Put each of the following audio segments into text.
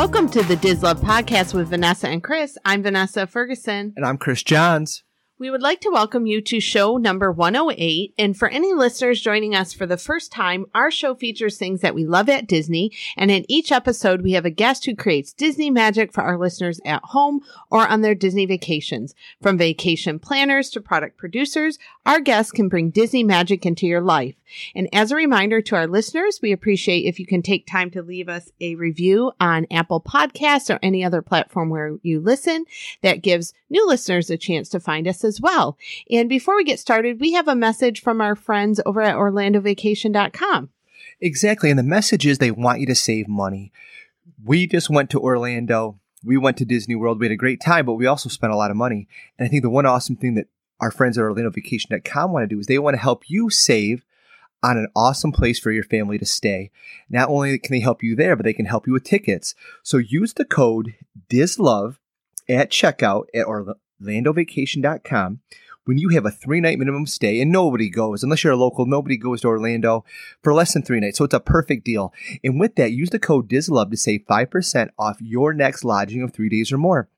Welcome to the DisLove Podcast with Vanessa and Kris. I'm Vanessa Ferguson. And I'm Kris Johns. We would like to welcome you to show number 108. And for any listeners joining us for the first time, our show features things that we love at Disney. And in each episode, we have a guest who creates Disney magic for our listeners at home or on their Disney vacations. From vacation planners to product producers, our guests can bring Disney magic into your life. And as a reminder to our listeners, we appreciate if you can take time to leave us a review on Apple Podcasts or any other platform where you listen. That gives new listeners a chance to find us as well. And before we get started, we have a message from our friends over at OrlandoVacation.com. Exactly. And the message is they want you to save money. We just went to Orlando. We went to Disney World. We had a great time, but we also spent a lot of money. And I think the one awesome thing that our friends at OrlandoVacation.com want to do is they want to help you save on an awesome place for your family to stay. Not only can they help you there, but they can help you with tickets. So use the code DISLOVE at checkout at OrlandoVacation.com when you have a three night minimum stay and nobody goes, unless you're a local, nobody goes to Orlando for less than three nights. So it's a perfect deal. And with that, use the code DISLOVE to save 5% off your next lodging of three days or more.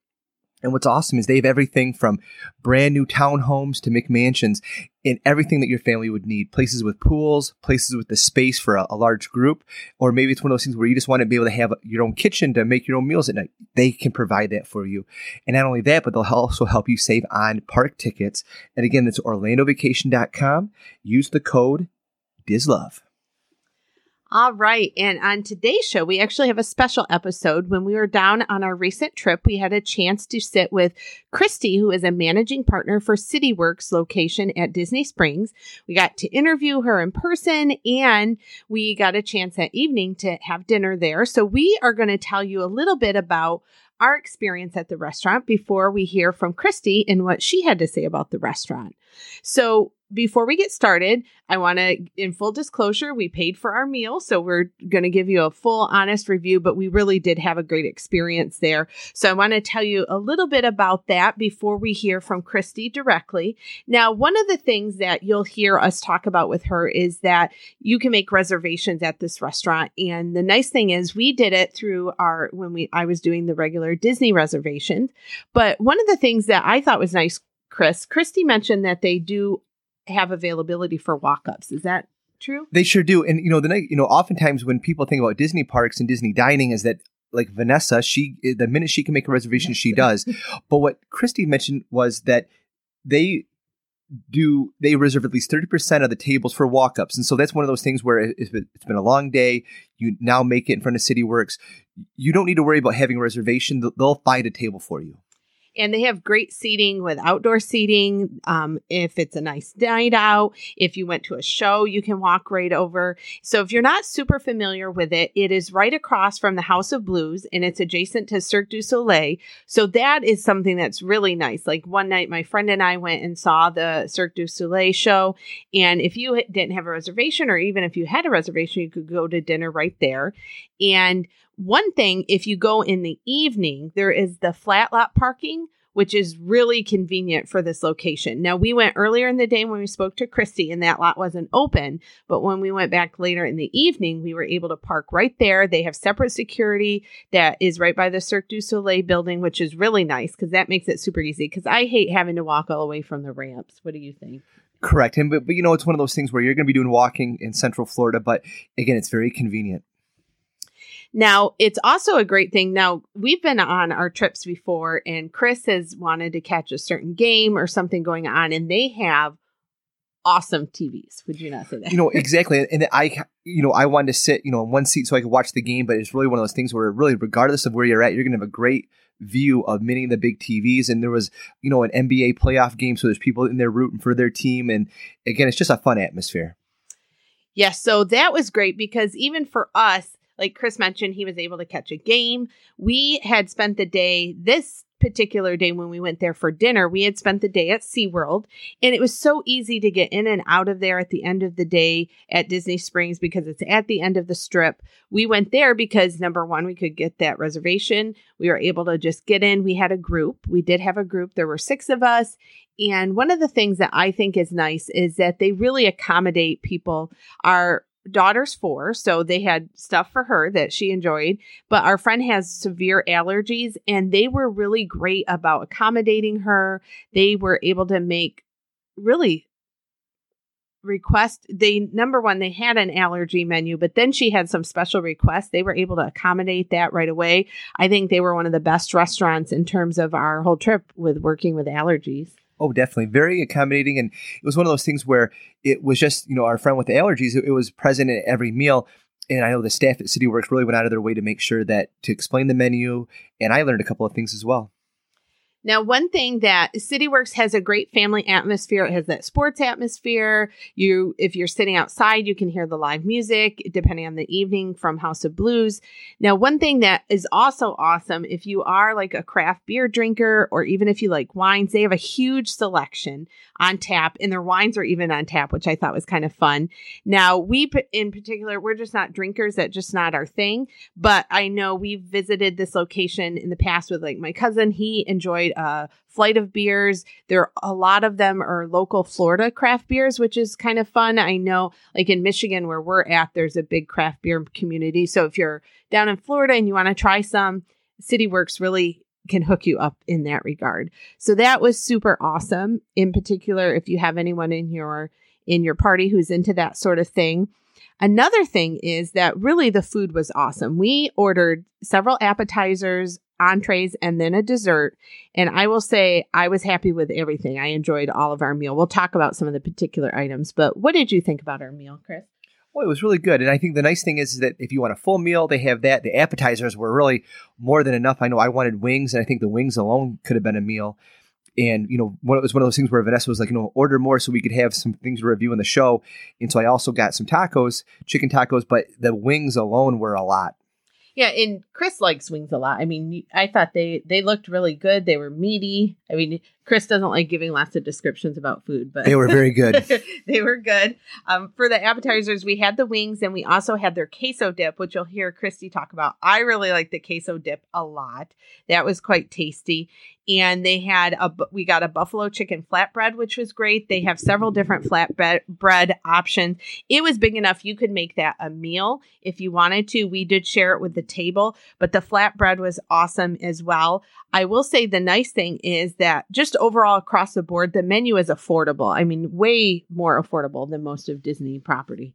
And what's awesome is they have everything from brand new townhomes to McMansions and everything that your family would need. Places with pools, places with the space for a, a, large group, or maybe it's one of those things where you just want to be able to have your own kitchen to make your own meals at night. They can provide that for you. And not only that, but they'll also help you save on park tickets. And again, that's orlandovacation.com. Use the code DISLOVE. All right. And on today's show, we actually have a special episode. When we were down on our recent trip, we had a chance to sit with Kristi, who is a managing partner for CityWorks location at Disney Springs. We got to interview her in person and we got a chance that evening to have dinner there. So we are going to tell you a little bit about our experience at the restaurant before we hear from Kristi and what she had to say about the restaurant. So before we get started, I want to, in full disclosure, we paid for our meal. So we're going to give you a full, honest review, but we really did have a great experience there. So I want to tell you a little bit about that before we hear from Kristi directly. Now, one of the things that you'll hear us talk about with her is that you can make reservations at this restaurant. And the nice thing is we did it through our, when we, I was doing the regular Disney reservations. But one of the things that I thought was nice Kris. Kristi mentioned that they do have availability for walk-ups. Is that true? They sure do. And you know, the night, you know, oftentimes when people think about Disney parks and Disney dining is that like Vanessa, she the minute she can make a reservation, she does. but what Kristi mentioned was that they do they reserve at least 30% of the tables for walk-ups and so that's one of those things where if it's been a long day you now make it in front of city works you don't need to worry about having a reservation they'll find a table for you and they have great seating with outdoor seating. Um, if it's a nice night out, if you went to a show, you can walk right over. So if you're not super familiar with it, it is right across from the House of Blues and it's adjacent to Cirque du Soleil. So that is something that's really nice. Like one night, my friend and I went and saw the Cirque du Soleil show. And if you didn't have a reservation, or even if you had a reservation, you could go to dinner right there. And one thing, if you go in the evening, there is the flat lot parking, which is really convenient for this location. Now, we went earlier in the day when we spoke to Kristi, and that lot wasn't open. But when we went back later in the evening, we were able to park right there. They have separate security that is right by the Cirque du Soleil building, which is really nice because that makes it super easy. Because I hate having to walk all the way from the ramps. What do you think? Correct. And but, but you know, it's one of those things where you're going to be doing walking in Central Florida, but again, it's very convenient. Now, it's also a great thing. Now, we've been on our trips before, and Kris has wanted to catch a certain game or something going on, and they have awesome TVs. Would you not say that? You know, exactly. And I, you know, I wanted to sit, you know, in one seat so I could watch the game, but it's really one of those things where really, regardless of where you're at, you're going to have a great view of many of the big TVs. And there was, you know, an NBA playoff game. So there's people in there rooting for their team. And again, it's just a fun atmosphere. Yes. Yeah, so that was great because even for us, like Kris mentioned, he was able to catch a game. We had spent the day this particular day when we went there for dinner, we had spent the day at SeaWorld and it was so easy to get in and out of there at the end of the day at Disney Springs because it's at the end of the strip. We went there because number one, we could get that reservation. We were able to just get in. We had a group. We did have a group. There were six of us. And one of the things that I think is nice is that they really accommodate people. Our daughter's four, so they had stuff for her that she enjoyed. But our friend has severe allergies, and they were really great about accommodating her. They were able to make really request they number one they had an allergy menu but then she had some special requests they were able to accommodate that right away i think they were one of the best restaurants in terms of our whole trip with working with allergies Oh, definitely. Very accommodating. And it was one of those things where it was just, you know, our friend with the allergies, it, it was present at every meal. And I know the staff at City Works really went out of their way to make sure that to explain the menu. And I learned a couple of things as well. Now, one thing that CityWorks has a great family atmosphere. It has that sports atmosphere. You, if you're sitting outside, you can hear the live music, depending on the evening from House of Blues. Now, one thing that is also awesome, if you are like a craft beer drinker, or even if you like wines, they have a huge selection on tap, and their wines are even on tap, which I thought was kind of fun. Now, we in particular, we're just not drinkers. That's just not our thing. But I know we've visited this location in the past with like my cousin. He enjoyed uh, flight of beers. There, a lot of them are local Florida craft beers, which is kind of fun. I know, like in Michigan, where we're at, there's a big craft beer community. So if you're down in Florida and you want to try some, City Works really can hook you up in that regard. So that was super awesome. In particular, if you have anyone in your in your party who's into that sort of thing. Another thing is that really the food was awesome. We ordered several appetizers, entrees, and then a dessert. And I will say I was happy with everything. I enjoyed all of our meal. We'll talk about some of the particular items, but what did you think about our meal, Kris? Well, it was really good. And I think the nice thing is, is that if you want a full meal, they have that. The appetizers were really more than enough. I know I wanted wings, and I think the wings alone could have been a meal. And, you know, one, it was one of those things where Vanessa was like, you know, order more so we could have some things to review in the show. And so I also got some tacos, chicken tacos, but the wings alone were a lot. Yeah, and Kris likes wings a lot. I mean, I thought they they looked really good. They were meaty. I mean, Kris doesn't like giving lots of descriptions about food, but they were very good. they were good. Um, for the appetizers, we had the wings, and we also had their queso dip, which you'll hear Kristi talk about. I really like the queso dip a lot. That was quite tasty. And they had a we got a buffalo chicken flatbread, which was great. They have several different flatbread bread options. It was big enough you could make that a meal if you wanted to. We did share it with the table, but the flatbread was awesome as well. I will say the nice thing is that just overall across the board, the menu is affordable. I mean, way more affordable than most of Disney property.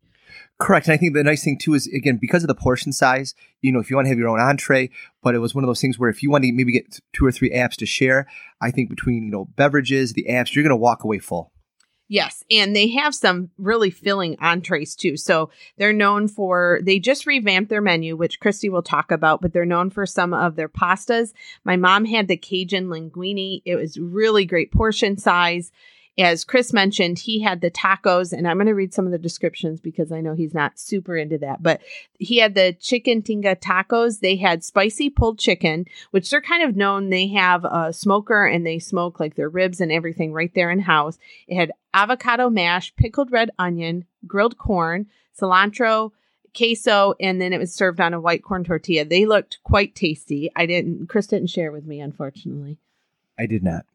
Correct. And I think the nice thing too is again because of the portion size. You know, if you want to have your own entree, but it was one of those things where if you want to maybe get two or three apps to share, I think between you know beverages, the apps, you're going to walk away full. Yes, and they have some really filling entrees too. So they're known for they just revamped their menu, which Kristi will talk about, but they're known for some of their pastas. My mom had the Cajun linguine. It was really great portion size as Kris mentioned, he had the tacos, and I'm going to read some of the descriptions because I know he's not super into that. But he had the chicken tinga tacos. They had spicy pulled chicken, which they're kind of known. They have a smoker and they smoke like their ribs and everything right there in house. It had avocado mash, pickled red onion, grilled corn, cilantro, queso, and then it was served on a white corn tortilla. They looked quite tasty. I didn't, Kris didn't share with me, unfortunately. I did not.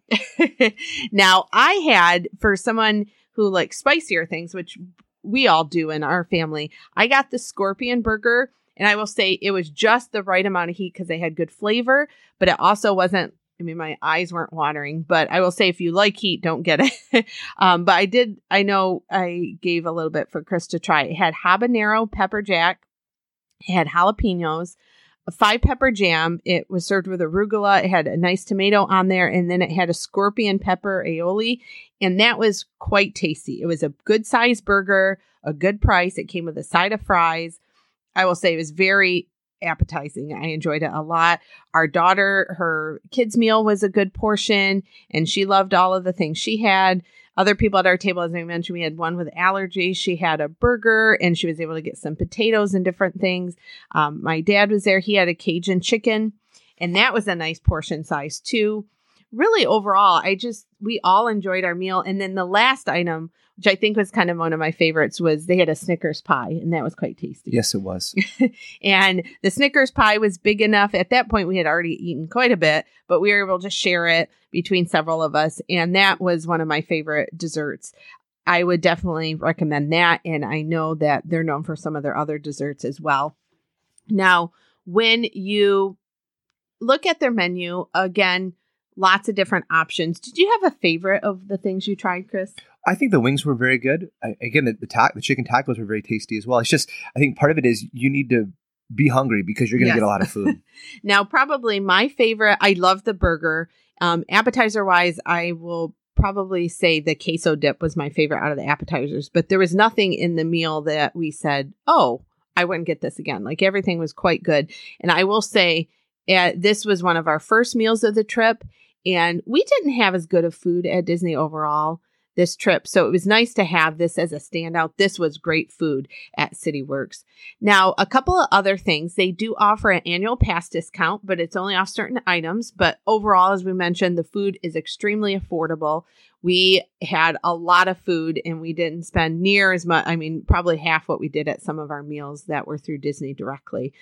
now, I had for someone who likes spicier things, which we all do in our family, I got the scorpion burger. And I will say it was just the right amount of heat because they had good flavor, but it also wasn't. I mean, my eyes weren't watering, but I will say if you like heat, don't get it. um, but I did, I know I gave a little bit for Kris to try. It had habanero pepper jack, it had jalapenos, a five pepper jam. It was served with arugula. It had a nice tomato on there, and then it had a scorpion pepper aioli, and that was quite tasty. It was a good sized burger, a good price. It came with a side of fries. I will say it was very appetizing. I enjoyed it a lot. Our daughter, her kids' meal was a good portion, and she loved all of the things she had other people at our table, as I mentioned, we had one with allergies. She had a burger and she was able to get some potatoes and different things. Um, my dad was there. He had a Cajun chicken, and that was a nice portion size too. Really, overall, I just, we all enjoyed our meal. And then the last item which I think was kind of one of my favorites, was they had a Snickers pie, and that was quite tasty. Yes, it was. and the Snickers pie was big enough. At that point, we had already eaten quite a bit, but we were able to share it between several of us, and that was one of my favorite desserts. I would definitely recommend that. And I know that they're known for some of their other desserts as well. Now, when you look at their menu, again, lots of different options. Did you have a favorite of the things you tried, Kris? I think the wings were very good. I, again, the the, ta- the chicken tacos were very tasty as well. It's just I think part of it is you need to be hungry because you're going to Yes. get a lot of food. now, probably my favorite, I love the burger. Um, appetizer wise, I will probably say the queso dip was my favorite out of the appetizers, but there was nothing in the meal that we said, oh, I wouldn't get this again. Like everything was quite good. And I will say, uh, this was one of our first meals of the trip, and we didn't have as good of food at Disney overall this trip. So it was nice to have this as a standout. This was great food at City Works. Now, a couple of other things. They do offer an annual pass discount, but it's only off certain items. But overall, as we mentioned, the food is extremely affordable. We had a lot of food and we didn't spend near as much, I mean, probably half what we did at some of our meals that were through Disney directly.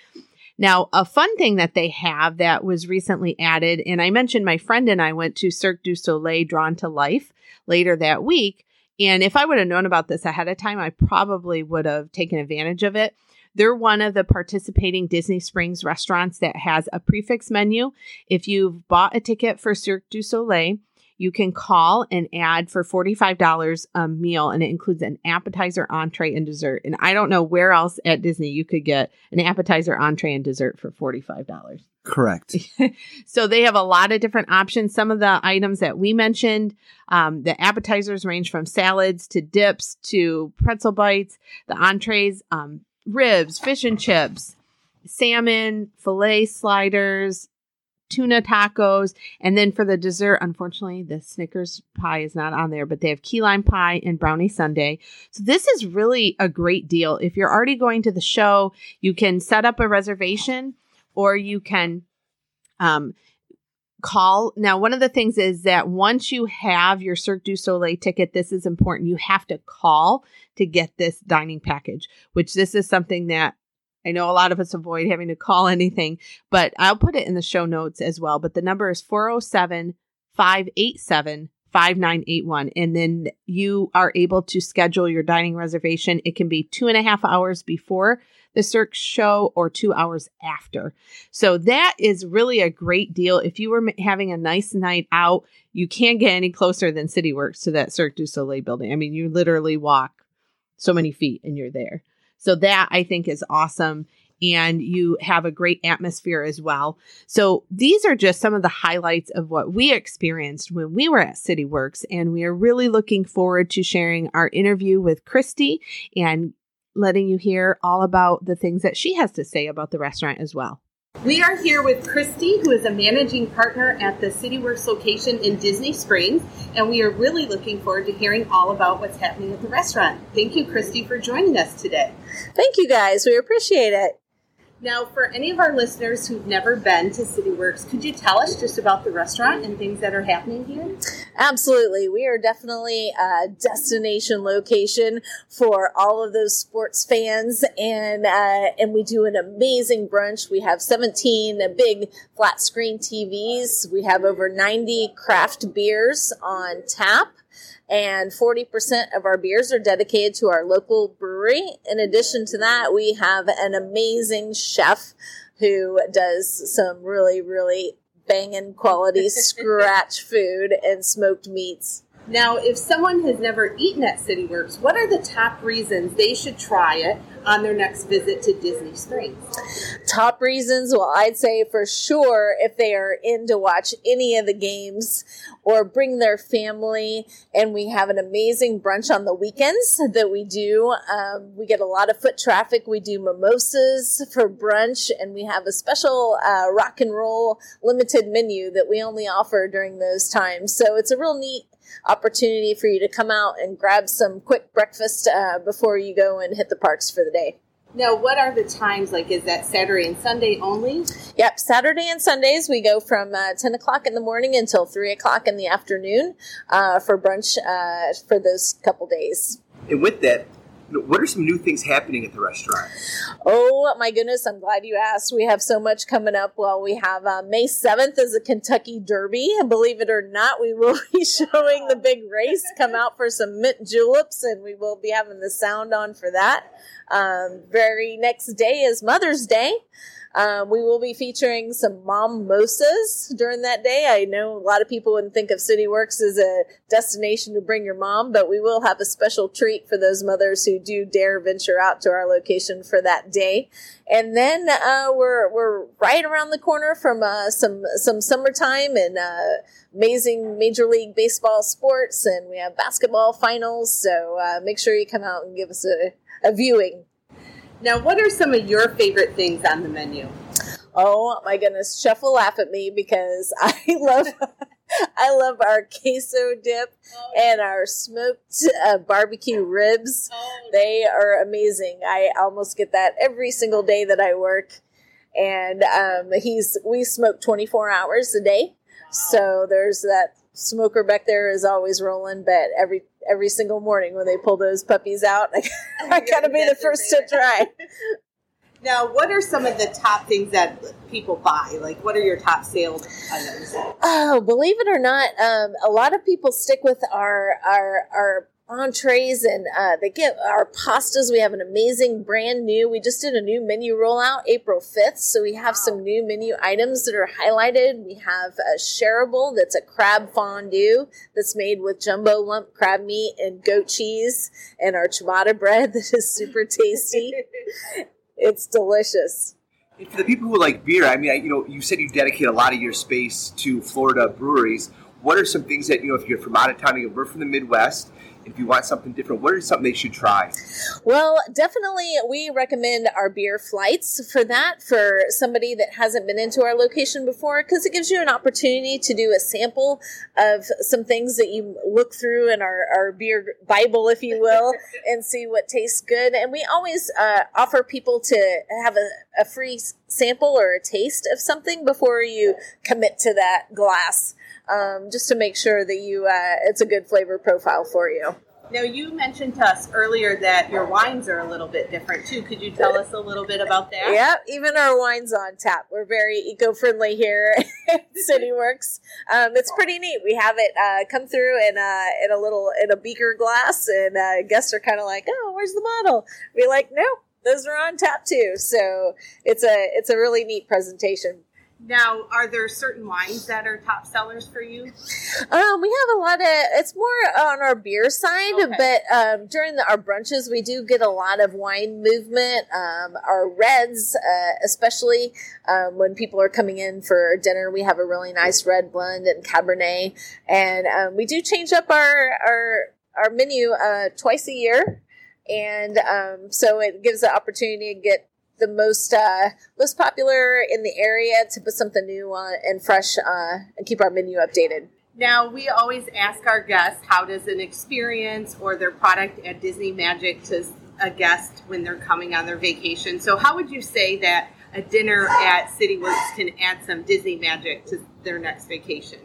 Now, a fun thing that they have that was recently added, and I mentioned my friend and I went to Cirque du Soleil Drawn to Life later that week. And if I would have known about this ahead of time, I probably would have taken advantage of it. They're one of the participating Disney Springs restaurants that has a prix fixe menu. If you've bought a ticket for Cirque du Soleil, you can call and add for $45 a meal, and it includes an appetizer, entree, and dessert. And I don't know where else at Disney you could get an appetizer, entree, and dessert for $45. Correct. So they have a lot of different options. Some of the items that we mentioned, um, the appetizers range from salads to dips to pretzel bites. The entrees, um, ribs, fish and chips, salmon, filet sliders, tuna tacos, and then for the dessert, unfortunately, the Snickers pie is not on there, but they have key lime pie and brownie sundae. So this is really a great deal. If you're already going to the show, you can set up a reservation or you can um, call. Now, one of the things is that once you have your Cirque du Soleil ticket, this is important. You have to call to get this dining package, which this is something that I know a lot of us avoid having to call anything, but I'll put it in the show notes as well. But the number is 407 587 5981. And then you are able to schedule your dining reservation. It can be two and a half hours before the Cirque show or two hours after. So that is really a great deal. If you were having a nice night out, you can't get any closer than CityWorks to that Cirque du Soleil building. I mean, you literally walk so many feet and you're there. So that I think is awesome. And you have a great atmosphere as well. So these are just some of the highlights of what we experienced when we were at CityWorks. And we are really looking forward to sharing our interview with Kristi and letting you hear all about the things that she has to say about the restaurant as well. We are here with Kristi, who is a managing partner at the CityWorks location in Disney Springs, and we are really looking forward to hearing all about what's happening at the restaurant. Thank you, Kristi, for joining us today. Thank you guys. We appreciate it. Now, for any of our listeners who've never been to CityWorks, could you tell us just about the restaurant and things that are happening here? Absolutely. We are definitely a destination location for all of those sports fans and uh, and we do an amazing brunch. We have 17 big flat screen TVs. We have over 90 craft beers on tap. And 40% of our beers are dedicated to our local brewery. In addition to that, we have an amazing chef who does some really, really banging quality scratch food and smoked meats. Now, if someone has never eaten at CityWorks, what are the top reasons they should try it on their next visit to Disney Springs? Top reasons, well, I'd say for sure if they are in to watch any of the games or bring their family. And we have an amazing brunch on the weekends that we do. Um, we get a lot of foot traffic. We do mimosas for brunch, and we have a special uh, rock and roll limited menu that we only offer during those times. So it's a real neat opportunity for you to come out and grab some quick breakfast uh, before you go and hit the parks for the day. Now, what are the times? Like, is that Saturday and Sunday only? Yep, Saturday and Sundays we go from uh, 10 o'clock in the morning until 3 o'clock in the afternoon uh, for brunch uh, for those couple days. And with that, What are some new things happening at the restaurant? Oh my goodness, I'm glad you asked. We have so much coming up. Well, we have uh, May 7th is a Kentucky Derby. And believe it or not, we will be showing the big race. Come out for some mint juleps, and we will be having the sound on for that. Um, very next day is Mother's Day. Um, we will be featuring some mom during that day. I know a lot of people wouldn't think of City Works as a destination to bring your mom, but we will have a special treat for those mothers who do dare venture out to our location for that day. And then uh, we're we're right around the corner from uh, some some summertime and uh, amazing Major League Baseball sports, and we have basketball finals. So uh, make sure you come out and give us a, a viewing. Now, what are some of your favorite things on the menu? Oh my goodness, Chef will laugh at me because I love I love our queso dip oh. and our smoked uh, barbecue ribs. Oh. They are amazing. I almost get that every single day that I work. And um, he's we smoke 24 hours a day. Wow. So there's that smoker back there is always rolling, but every every single morning when they pull those puppies out. I, I gotta be the first to try. Now, what are some of the top things that people buy? Like, what are your top sales items? Oh, believe it or not, um, a lot of people stick with our our our entrees and uh, they get our pastas. We have an amazing brand new. We just did a new menu rollout April 5th. So we have wow. some new menu items that are highlighted. We have a shareable that's a crab fondue that's made with jumbo lump crab meat and goat cheese and our ciabatta bread that is super tasty. it's delicious. And for the people who like beer, I mean, I, you know, you said you dedicate a lot of your space to Florida breweries. What are some things that you know if you're from out of town, you're from the Midwest, if you want something different, what is something they should try? Well, definitely we recommend our beer flights for that for somebody that hasn't been into our location before because it gives you an opportunity to do a sample of some things that you look through in our, our beer Bible, if you will, and see what tastes good. And we always uh, offer people to have a, a free sample or a taste of something before you commit to that glass um, just to make sure that you uh, it's a good flavor profile for you. Now, you mentioned to us earlier that your wines are a little bit different too. Could you tell us a little bit about that? Yep, even our wine's on tap. We're very eco friendly here at City Works. Um, it's pretty neat. We have it uh, come through in a, in a little in a beaker glass, and uh, guests are kind of like, "Oh, where's the bottle?" We're like, "No, those are on tap too." So it's a it's a really neat presentation. Now, are there certain wines that are top sellers for you? Um, we have a lot of. It's more on our beer side, okay. but um, during the, our brunches, we do get a lot of wine movement. Um, our reds, uh, especially um, when people are coming in for dinner, we have a really nice red blend and Cabernet, and um, we do change up our our our menu uh, twice a year and um, so it gives the opportunity to get the most uh, most popular in the area to put something new on and fresh uh, and keep our menu updated. Now, we always ask our guests how does an experience or their product at Disney Magic to a guest when they're coming on their vacation. So, how would you say that a dinner at CityWorks can add some Disney magic to their next vacation?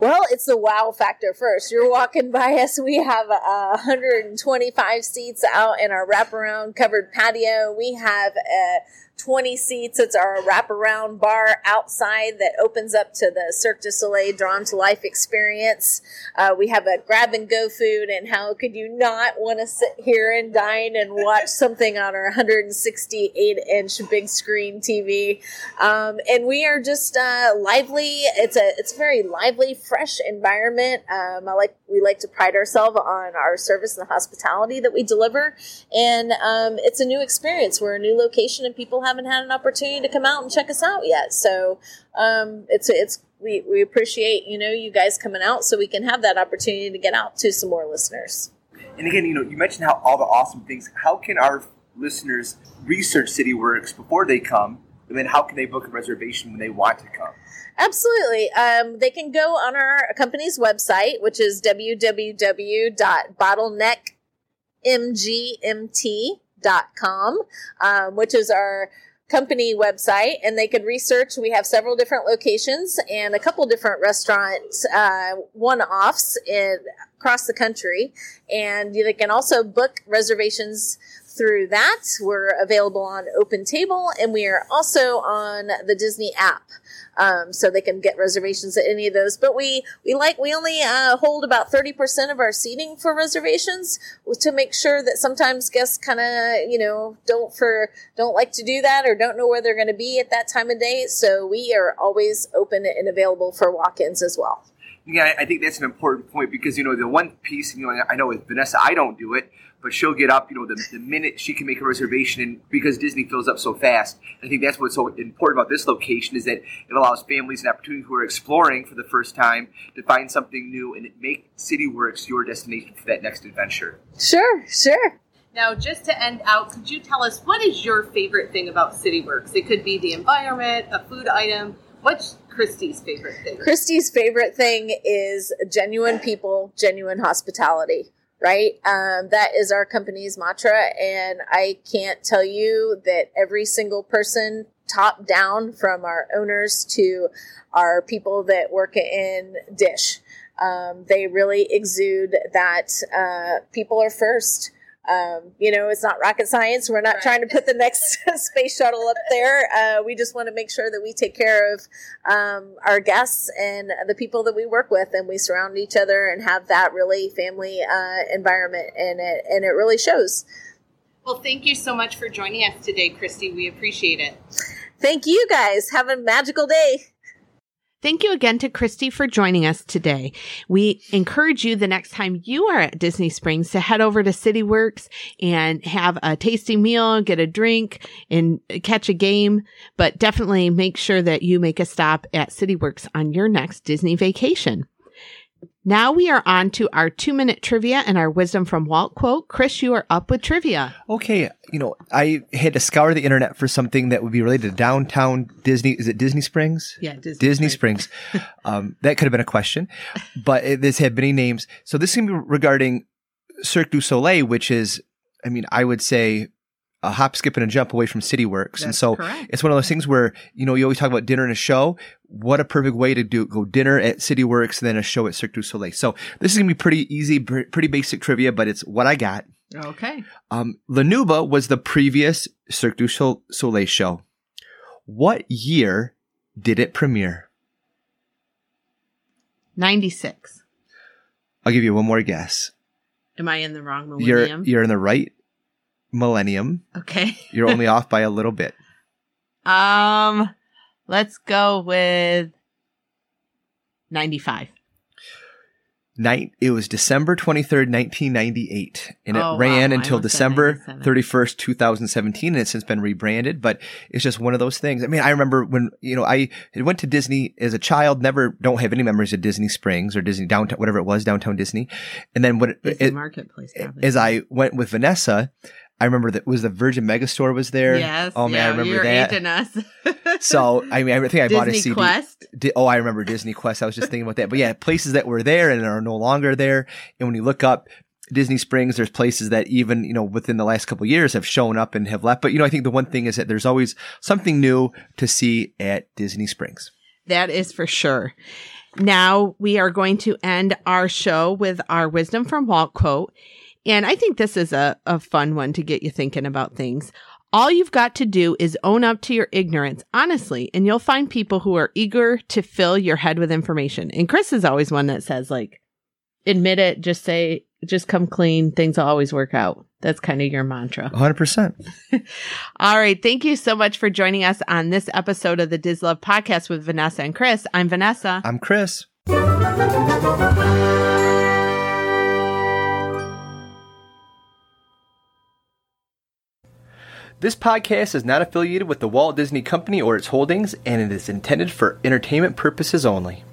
Well, it's the wow factor first. You're walking by us. We have uh, 125 seats out in our wraparound covered patio. We have a 20 seats. It's our wraparound bar outside that opens up to the Cirque du Soleil Drawn to Life experience. Uh, we have a grab and go food, and how could you not want to sit here and dine and watch something on our 168 inch big screen TV? Um, and we are just uh, lively. It's a it's a very lively, fresh environment. Um, I like we like to pride ourselves on our service and the hospitality that we deliver, and um, it's a new experience. We're a new location, and people haven't had an opportunity to come out and check us out yet. So um, it's it's we, we appreciate you know you guys coming out so we can have that opportunity to get out to some more listeners. And again, you know, you mentioned how all the awesome things. How can our listeners research City Works before they come? And then how can they book a reservation when they want to come? Absolutely. Um, they can go on our company's website, which is www.bottleneckmgmt.com, um, which is our company website and they could research. We have several different locations and a couple different restaurant uh, one offs across the country. And they can also book reservations through that. We're available on Open Table and we are also on the Disney app. Um, so they can get reservations at any of those. But we, we like, we only uh, hold about 30% of our seating for reservations to make sure that sometimes guests kind of, you know, don't for, don't like to do that or don't know where they're going to be at that time of day. So we are always open and available for walk-ins as well. Yeah, I think that's an important point because you know the one piece, you know, I know with Vanessa, I don't do it, but she'll get up, you know, the, the minute she can make a reservation, and because Disney fills up so fast, I think that's what's so important about this location is that it allows families an opportunity who are exploring for the first time to find something new and make CityWorks your destination for that next adventure. Sure, sure. Now, just to end out, could you tell us what is your favorite thing about CityWorks? It could be the environment, a food item. What's Kristi's favorite thing? Kristi's favorite thing is genuine people, genuine hospitality right? Um, that is our company's mantra. And I can't tell you that every single person, top down from our owners to our people that work in Dish, um, they really exude that uh, people are first. Um, you know, it's not rocket science. We're not right. trying to put the next space shuttle up there. Uh, we just want to make sure that we take care of um, our guests and the people that we work with, and we surround each other and have that really family uh, environment, and it and it really shows. Well, thank you so much for joining us today, Kristi. We appreciate it. Thank you, guys. Have a magical day. Thank you again to Kristi for joining us today. We encourage you the next time you are at Disney Springs to head over to CityWorks and have a tasty meal, get a drink, and catch a game. But definitely make sure that you make a stop at CityWorks on your next Disney vacation. Now we are on to our two minute trivia and our wisdom from Walt quote. Kris, you are up with trivia. Okay. You know, I had to scour the internet for something that would be related to downtown Disney. Is it Disney Springs? Yeah, Disney, Disney Springs. Springs. um, that could have been a question, but it, this had many names. So this is regarding Cirque du Soleil, which is, I mean, I would say a hop, skip, and a jump away from CityWorks. That's and so correct. it's one of those things where, you know, you always talk about dinner and a show. What a perfect way to do go dinner at City CityWorks, then a show at Cirque du Soleil. So this is going to be pretty easy, pretty basic trivia, but it's what I got. Okay. Um, La Nouba was the previous Cirque du Soleil show. What year did it premiere? 96. I'll give you one more guess. Am I in the wrong millennium? You're, you're in the right millennium. Okay. You're only off by a little bit. Um, let's go with 95. Night, it was December 23rd, 1998, and it oh, ran wow. until December 31st, 2017, and it's since been rebranded, but it's just one of those things. I mean, I remember when, you know, I went to Disney as a child, never, don't have any memories of Disney Springs or Disney downtown, whatever it was, downtown Disney. And then what, it, Marketplace, as I went with Vanessa, I remember that was the Virgin Megastore was there. Yes. Oh man, yeah, I remember you're that. us. so I mean, I think I Disney bought a CD. Quest. Di- oh, I remember Disney Quest. I was just thinking about that. But yeah, places that were there and are no longer there. And when you look up Disney Springs, there's places that even you know within the last couple years have shown up and have left. But you know, I think the one thing is that there's always something new to see at Disney Springs. That is for sure. Now we are going to end our show with our wisdom from Walt quote. And I think this is a, a fun one to get you thinking about things. All you've got to do is own up to your ignorance, honestly, and you'll find people who are eager to fill your head with information. And Kris is always one that says, like, admit it, just say, just come clean, things will always work out. That's kind of your mantra. 100%. All right. Thank you so much for joining us on this episode of the DisLove podcast with Vanessa and Kris. I'm Vanessa. I'm Kris. This podcast is not affiliated with the Walt Disney Company or its holdings, and it is intended for entertainment purposes only.